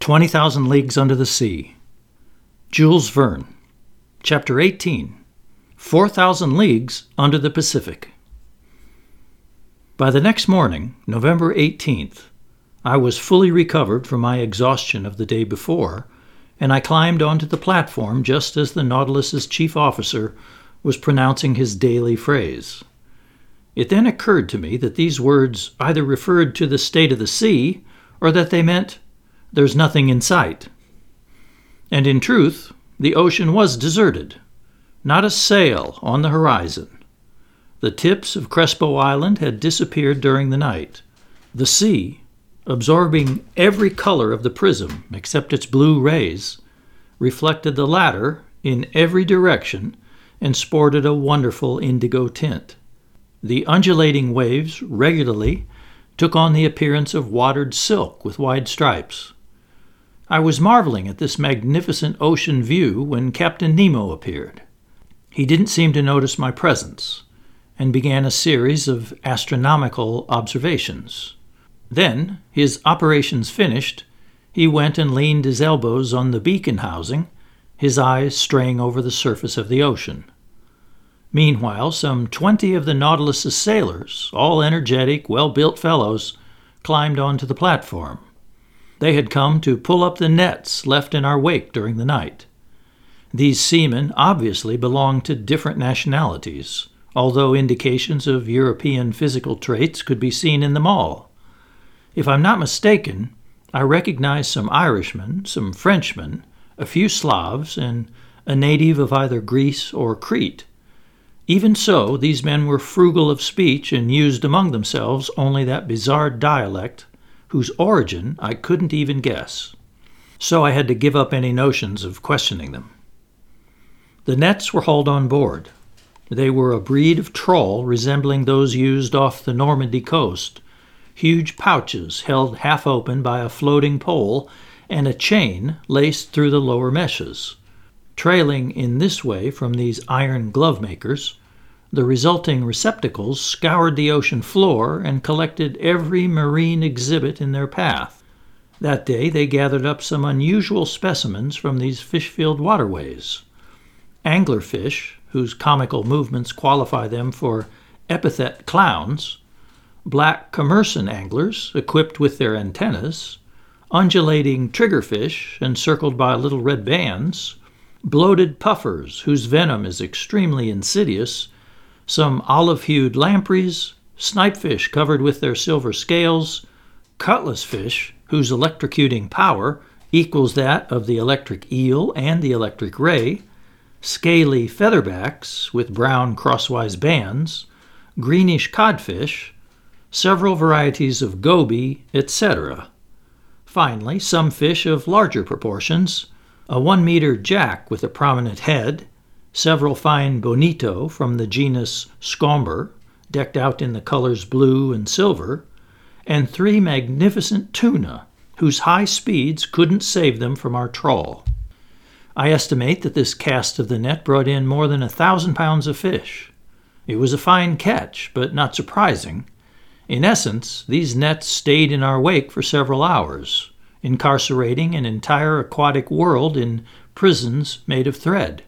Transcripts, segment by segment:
20,000 Leagues Under the Sea. Jules Verne. Chapter 18 4,000 Leagues Under the Pacific. By the next morning, November 18th, I was fully recovered from my exhaustion of the day before, and I climbed onto the platform just as the Nautilus's chief officer was pronouncing his daily phrase. It then occurred to me that these words either referred to the state of the sea or that they meant there's nothing in sight. And in truth, the ocean was deserted. Not a sail on the horizon. The tips of Crespo Island had disappeared during the night. The sea, absorbing every color of the prism except its blue rays, reflected the latter in every direction and sported a wonderful indigo tint. The undulating waves regularly took on the appearance of watered silk with wide stripes. I was marveling at this magnificent ocean view when Captain Nemo appeared. He didn't seem to notice my presence and began a series of astronomical observations. Then, his operations finished, he went and leaned his elbows on the beacon housing, his eyes straying over the surface of the ocean. Meanwhile, some twenty of the Nautilus's sailors, all energetic, well built fellows, climbed onto the platform. They had come to pull up the nets left in our wake during the night. These seamen obviously belonged to different nationalities, although indications of European physical traits could be seen in them all. If I'm not mistaken, I recognize some Irishmen, some Frenchmen, a few Slavs, and a native of either Greece or Crete. Even so, these men were frugal of speech and used among themselves only that bizarre dialect whose origin I couldn't even guess. So I had to give up any notions of questioning them. The nets were hauled on board. They were a breed of trawl resembling those used off the Normandy coast, huge pouches held half open by a floating pole and a chain laced through the lower meshes. Trailing in this way from these iron glove makers, the resulting receptacles scoured the ocean floor and collected every marine exhibit in their path. That day they gathered up some unusual specimens from these fish filled waterways. Anglerfish, whose comical movements qualify them for epithet clowns, black commerson anglers equipped with their antennas, undulating triggerfish encircled by little red bands, bloated puffers whose venom is extremely insidious some olive hued lampreys, snipefish covered with their silver scales, cutlass fish whose electrocuting power equals that of the electric eel and the electric ray, scaly featherbacks with brown crosswise bands, greenish codfish, several varieties of goby, etc. Finally, some fish of larger proportions, a one meter jack with a prominent head, several fine bonito from the genus Scomber, decked out in the colors blue and silver, and three magnificent tuna, whose high speeds couldn't save them from our trawl. I estimate that this cast of the net brought in more than a thousand pounds of fish. It was a fine catch, but not surprising. In essence, these nets stayed in our wake for several hours, incarcerating an entire aquatic world in prisons made of thread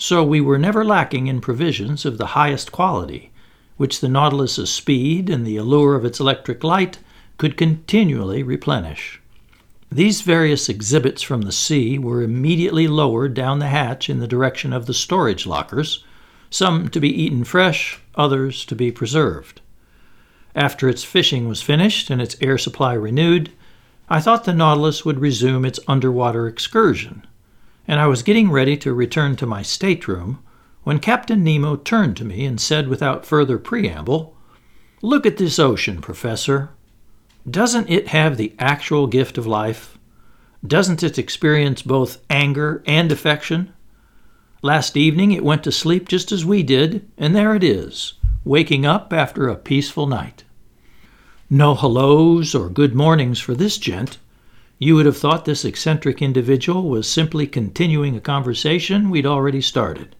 so we were never lacking in provisions of the highest quality, which the Nautilus's speed and the allure of its electric light could continually replenish. These various exhibits from the sea were immediately lowered down the hatch in the direction of the storage lockers, some to be eaten fresh, others to be preserved. After its fishing was finished and its air supply renewed, I thought the Nautilus would resume its underwater excursion and I was getting ready to return to my stateroom when Captain Nemo turned to me and said without further preamble, Look at this ocean, Professor. Doesn't it have the actual gift of life? Doesn't it experience both anger and affection? Last evening it went to sleep just as we did, and there it is, waking up after a peaceful night. No hellos or good mornings for this gent. You would have thought this eccentric individual was simply continuing a conversation we'd already started.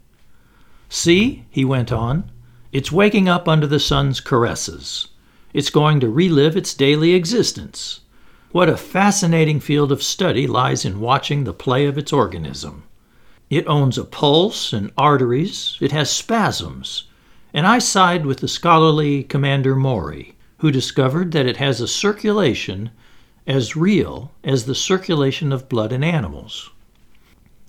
See, he went on, it's waking up under the sun's caresses. It's going to relive its daily existence. What a fascinating field of study lies in watching the play of its organism. It owns a pulse and arteries, it has spasms, and I side with the scholarly Commander Maury, who discovered that it has a circulation as real as the circulation of blood in animals.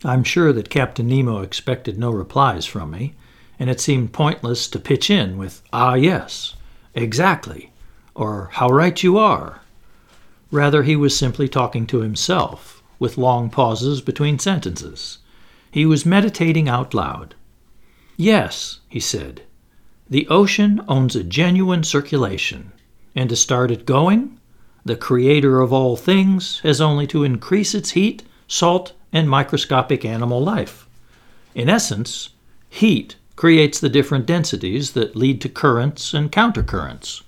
I'm sure that Captain Nemo expected no replies from me, and it seemed pointless to pitch in with, ah, yes, exactly, or how right you are. Rather, he was simply talking to himself, with long pauses between sentences. He was meditating out loud. Yes, he said, the ocean owns a genuine circulation, and to start it going, the Creator of all things has only to increase its heat, salt, and microscopic animal life. In essence, heat creates the different densities that lead to currents and countercurrents.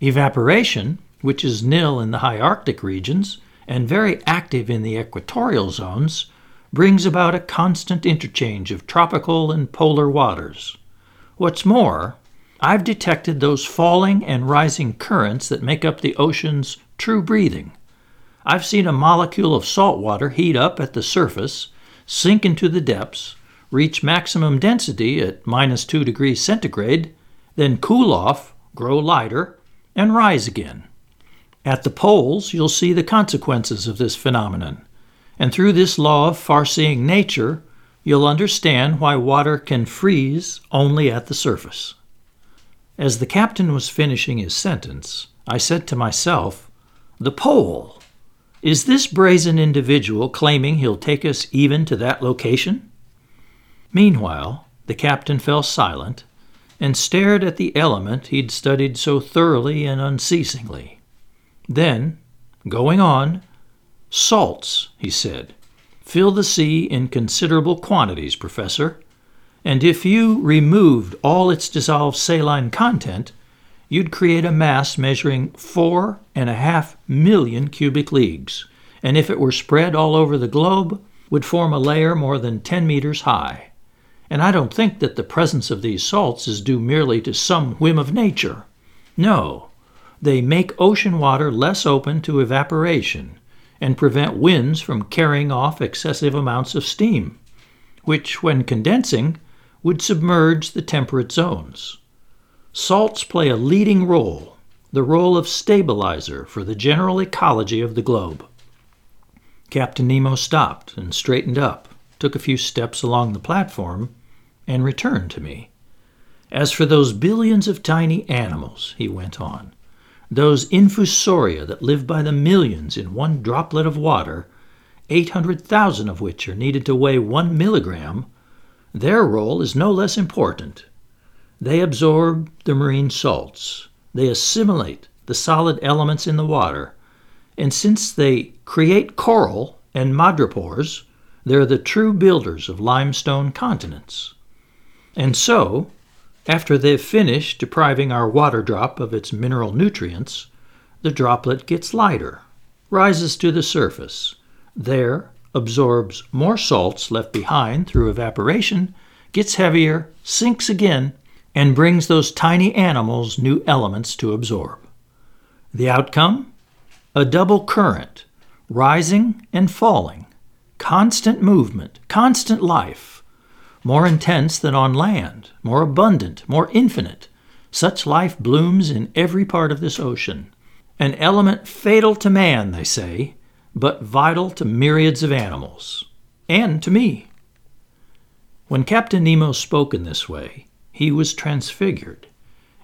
Evaporation, which is nil in the high Arctic regions and very active in the equatorial zones, brings about a constant interchange of tropical and polar waters. What's more, I've detected those falling and rising currents that make up the ocean's true breathing. I've seen a molecule of salt water heat up at the surface, sink into the depths, reach maximum density at minus 2 degrees centigrade, then cool off, grow lighter, and rise again. At the poles, you'll see the consequences of this phenomenon, and through this law of far seeing nature, you'll understand why water can freeze only at the surface. As the captain was finishing his sentence, I said to myself, The pole! Is this brazen individual claiming he'll take us even to that location? Meanwhile, the captain fell silent and stared at the element he'd studied so thoroughly and unceasingly. Then, going on, salts, he said, fill the sea in considerable quantities, Professor, and if you removed all its dissolved saline content, you'd create a mass measuring four and a half million cubic leagues, and if it were spread all over the globe, would form a layer more than 10 meters high. And I don't think that the presence of these salts is due merely to some whim of nature. No, they make ocean water less open to evaporation and prevent winds from carrying off excessive amounts of steam, which, when condensing, would submerge the temperate zones. Salts play a leading role, the role of stabilizer for the general ecology of the globe. Captain Nemo stopped and straightened up, took a few steps along the platform, and returned to me. As for those billions of tiny animals, he went on, those infusoria that live by the millions in one droplet of water, 800,000 of which are needed to weigh one milligram, their role is no less important. They absorb the marine salts, they assimilate the solid elements in the water, and since they create coral and madrepores, they're the true builders of limestone continents. And so, after they've finished depriving our water drop of its mineral nutrients, the droplet gets lighter, rises to the surface, there absorbs more salts left behind through evaporation, gets heavier, sinks again, and brings those tiny animals new elements to absorb. The outcome? A double current, rising and falling, constant movement, constant life, more intense than on land, more abundant, more infinite. Such life blooms in every part of this ocean. An element fatal to man, they say, but vital to myriads of animals, and to me. When Captain Nemo spoke in this way, he was transfigured,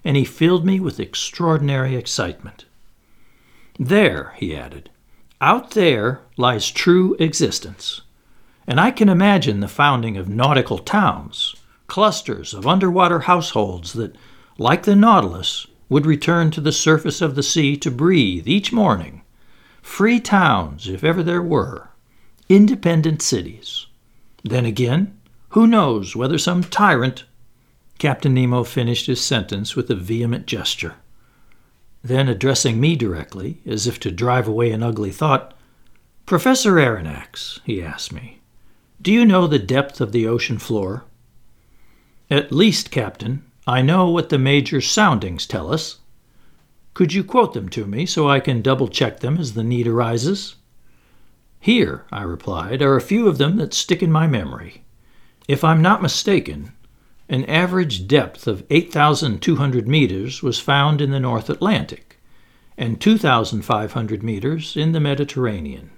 and he filled me with extraordinary excitement. There, he added, out there lies true existence. And I can imagine the founding of nautical towns, clusters of underwater households that, like the Nautilus, would return to the surface of the sea to breathe each morning. Free towns, if ever there were, independent cities. Then again, who knows whether some tyrant Captain Nemo finished his sentence with a vehement gesture. Then, addressing me directly, as if to drive away an ugly thought, Professor Aronnax, he asked me, do you know the depth of the ocean floor? At least, Captain, I know what the major soundings tell us. Could you quote them to me so I can double check them as the need arises? Here, I replied, are a few of them that stick in my memory. If I'm not mistaken, an average depth of 8,200 meters was found in the North Atlantic and 2,500 meters in the Mediterranean.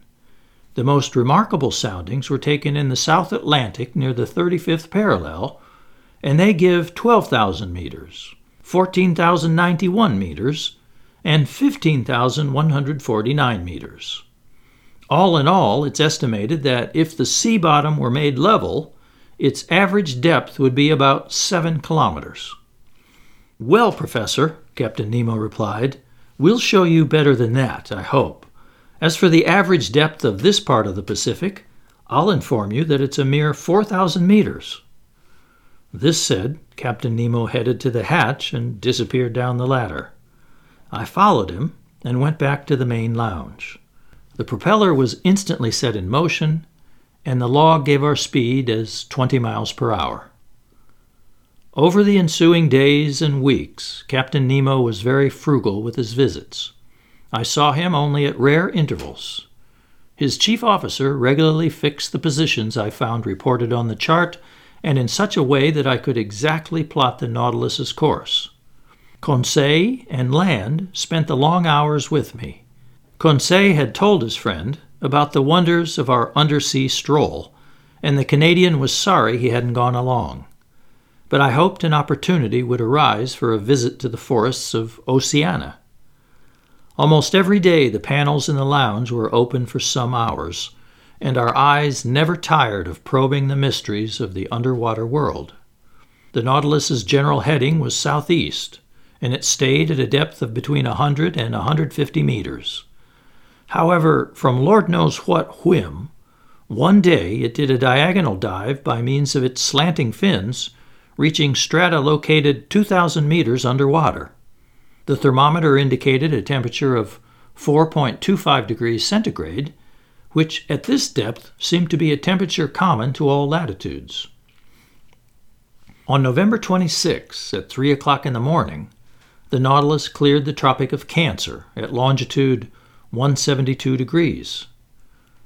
The most remarkable soundings were taken in the South Atlantic near the 35th parallel, and they give 12,000 meters, 14,091 meters, and 15,149 meters. All in all, it's estimated that if the sea bottom were made level, its average depth would be about seven kilometers. Well, Professor, Captain Nemo replied, we'll show you better than that, I hope. As for the average depth of this part of the Pacific, I'll inform you that it's a mere 4,000 meters. This said, Captain Nemo headed to the hatch and disappeared down the ladder. I followed him and went back to the main lounge. The propeller was instantly set in motion, and the log gave our speed as 20 miles per hour. Over the ensuing days and weeks, Captain Nemo was very frugal with his visits. I saw him only at rare intervals. His chief officer regularly fixed the positions I found reported on the chart, and in such a way that I could exactly plot the Nautilus's course. Conseil and Land spent the long hours with me. Conseil had told his friend about the wonders of our undersea stroll, and the Canadian was sorry he hadn't gone along. But I hoped an opportunity would arise for a visit to the forests of Oceania. Almost every day the panels in the lounge were open for some hours, and our eyes never tired of probing the mysteries of the underwater world. The Nautilus's general heading was southeast, and it stayed at a depth of between 100 and 150 meters. However, from Lord knows what whim, one day it did a diagonal dive by means of its slanting fins, reaching strata located 2,000 meters underwater. The thermometer indicated a temperature of 4.25 degrees centigrade, which at this depth seemed to be a temperature common to all latitudes. On November 26, at 3 o'clock in the morning, the Nautilus cleared the Tropic of Cancer at longitude 172 degrees.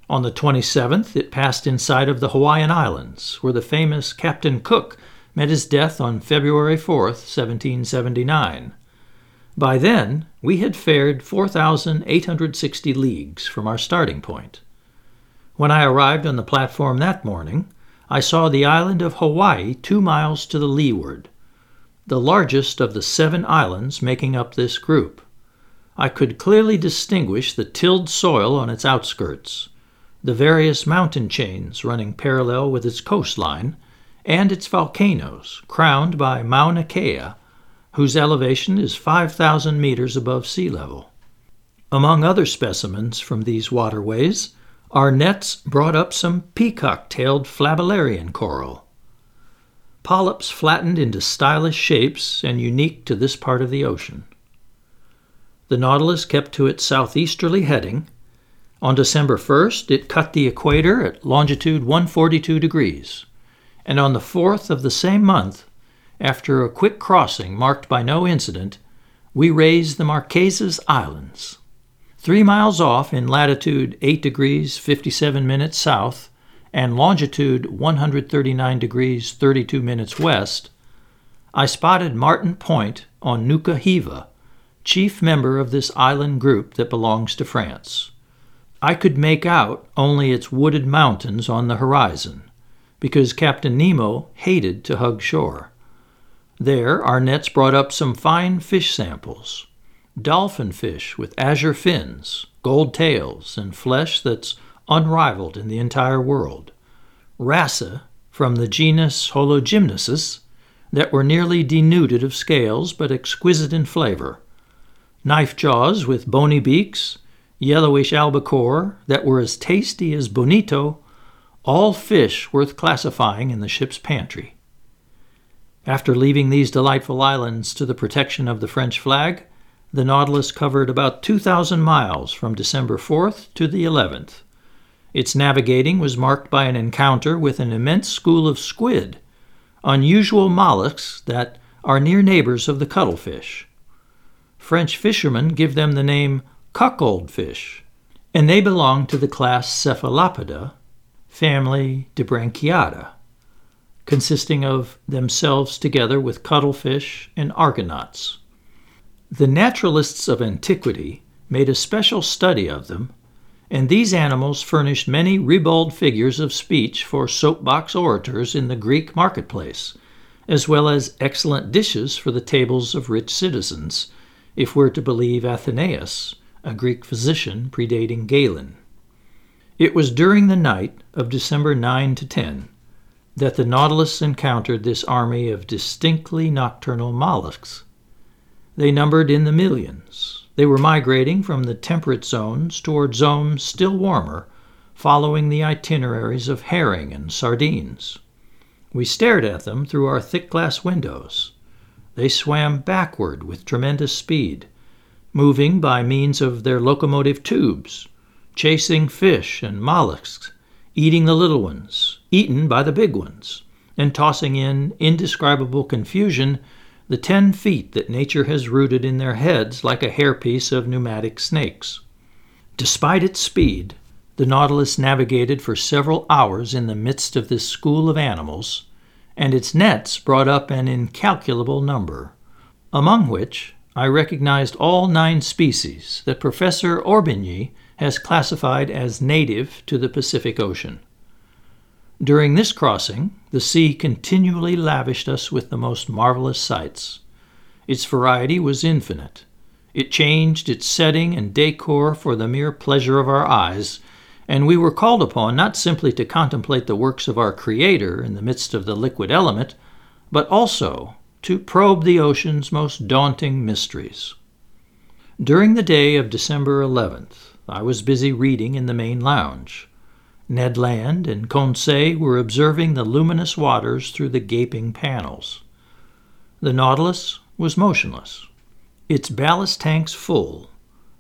On the 27th, it passed inside of the Hawaiian Islands, where the famous Captain Cook met his death on February 4, 1779. By then, we had fared 4,860 leagues from our starting point. When I arrived on the platform that morning, I saw the island of Hawaii two miles to the leeward, the largest of the seven islands making up this group. I could clearly distinguish the tilled soil on its outskirts, the various mountain chains running parallel with its coastline, and its volcanoes, crowned by Mauna Kea whose elevation is 5,000 meters above sea level. Among other specimens from these waterways, our nets brought up some peacock tailed flabellarian coral. Polyps flattened into stylish shapes and unique to this part of the ocean. The Nautilus kept to its southeasterly heading. On December 1st, it cut the equator at longitude 142 degrees, and on the 4th of the same month, after a quick crossing marked by no incident, we raised the Marquesas Islands. Three miles off in latitude 8 degrees 57 minutes south and longitude 139 degrees 32 minutes west, I spotted Martin Point on Nuka Hiva, chief member of this island group that belongs to France. I could make out only its wooded mountains on the horizon, because Captain Nemo hated to hug shore. There, our nets brought up some fine fish samples dolphin fish with azure fins, gold tails, and flesh that's unrivaled in the entire world. Wrasse from the genus Hologymnosus that were nearly denuded of scales but exquisite in flavor. Knife jaws with bony beaks, yellowish albacore that were as tasty as bonito, all fish worth classifying in the ship's pantry. After leaving these delightful islands to the protection of the French flag, the Nautilus covered about 2,000 miles from December 4th to the 11th. Its navigating was marked by an encounter with an immense school of squid, unusual mollusks that are near neighbors of the cuttlefish. French fishermen give them the name cuckold fish, and they belong to the class Cephalopoda, family Dibranchiata, consisting of themselves together with cuttlefish and argonauts. The naturalists of antiquity made a special study of them, and these animals furnished many ribald figures of speech for soapbox orators in the Greek marketplace, as well as excellent dishes for the tables of rich citizens, if we're to believe Athenaeus, a Greek physician predating Galen. It was during the night of December 9 to 10 that the Nautilus encountered this army of distinctly nocturnal mollusks. They numbered in the millions. They were migrating from the temperate zones toward zones still warmer, following the itineraries of herring and sardines. We stared at them through our thick glass windows. They swam backward with tremendous speed, moving by means of their locomotive tubes, chasing fish and mollusks, eating the little ones, eaten by the big ones, and tossing in indescribable confusion the ten feet that nature has rooted in their heads like a hairpiece of pneumatic snakes. Despite its speed, the Nautilus navigated for several hours in the midst of this school of animals, and its nets brought up an incalculable number, among which I recognized all nine species that Professor Orbigny has classified as native to the Pacific Ocean. During this crossing, the sea continually lavished us with the most marvelous sights. Its variety was infinite. It changed its setting and decor for the mere pleasure of our eyes, and we were called upon not simply to contemplate the works of our Creator in the midst of the liquid element, but also to probe the ocean's most daunting mysteries. During the day of December 11th, I was busy reading in the main lounge. Ned Land and Conseil were observing the luminous waters through the gaping panels. The Nautilus was motionless, its ballast tanks full,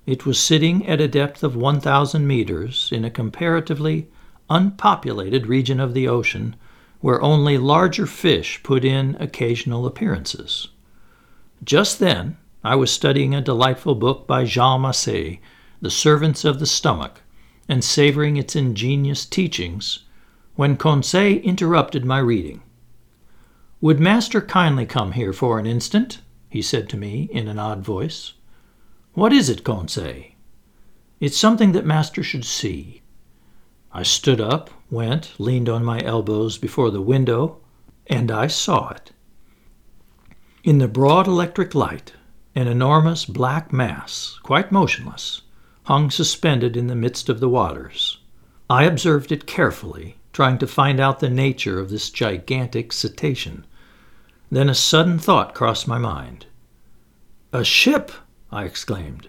it was sitting at a depth of 1,000 meters in a comparatively unpopulated region of the ocean where only larger fish put in occasional appearances. Just then, I was studying a delightful book by Jean Macé, The Servants of the Stomach, and savoring its ingenious teachings, when Conseil interrupted my reading. Would master kindly come here for an instant? he said to me in an odd voice. What is it, Conseil? It's something that Master should see. I stood up, went, leaned on my elbows before the window, and I saw it. In the broad electric light, an enormous black mass, quite motionless, hung suspended in the midst of the waters. I observed it carefully, trying to find out the nature of this gigantic cetacean. Then a sudden thought crossed my mind. A ship! I exclaimed.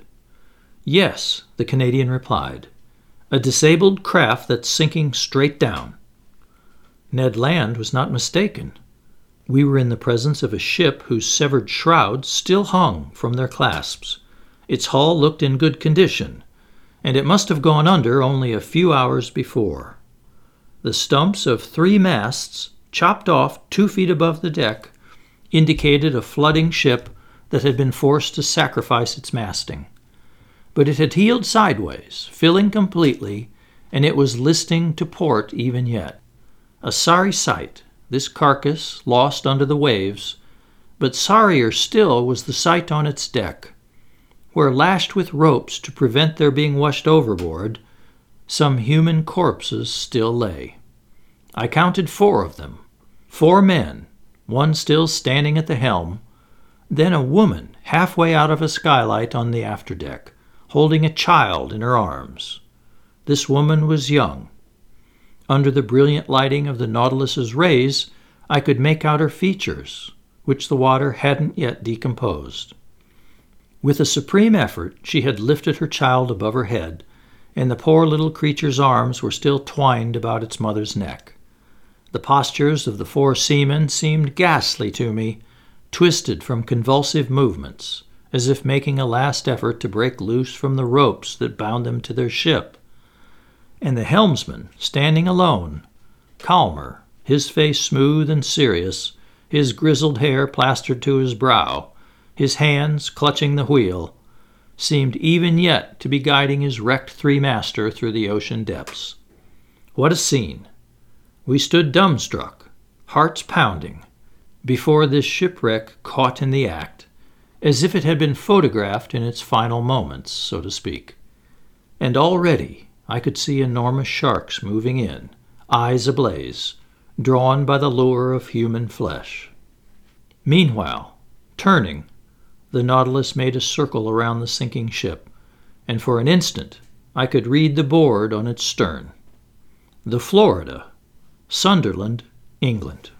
Yes, the Canadian replied. A disabled craft that's sinking straight down. Ned Land was not mistaken. We were in the presence of a ship whose severed shrouds still hung from their clasps. Its hull looked in good condition, and it must have gone under only a few hours before. The stumps of three masts, chopped off two feet above the deck, indicated a flooding ship that had been forced to sacrifice its masting. But it had heeled sideways, filling completely, and it was listing to port even yet. A sorry sight, this carcass lost under the waves, but sorrier still was the sight on its deck, where, lashed with ropes to prevent their being washed overboard, some human corpses still lay. I counted four of them four men, one still standing at the helm, then a woman halfway out of a skylight on the afterdeck, holding a child in her arms. This woman was young. Under the brilliant lighting of the Nautilus's rays, I could make out her features, which the water hadn't yet decomposed. With a supreme effort, she had lifted her child above her head, and the poor little creature's arms were still twined about its mother's neck. The postures of the four seamen seemed ghastly to me, twisted from convulsive movements, as if making a last effort to break loose from the ropes that bound them to their ship. And the helmsman, standing alone, calmer, his face smooth and serious, his grizzled hair plastered to his brow, his hands clutching the wheel, seemed even yet to be guiding his wrecked three master through the ocean depths. What a scene! We stood dumbstruck, hearts pounding, before this shipwreck caught in the act, as if it had been photographed in its final moments, so to speak. And already I could see enormous sharks moving in, eyes ablaze, drawn by the lure of human flesh. Meanwhile, turning, the Nautilus made a circle around the sinking ship, and for an instant I could read the board on its stern. The Florida, Sunderland, England.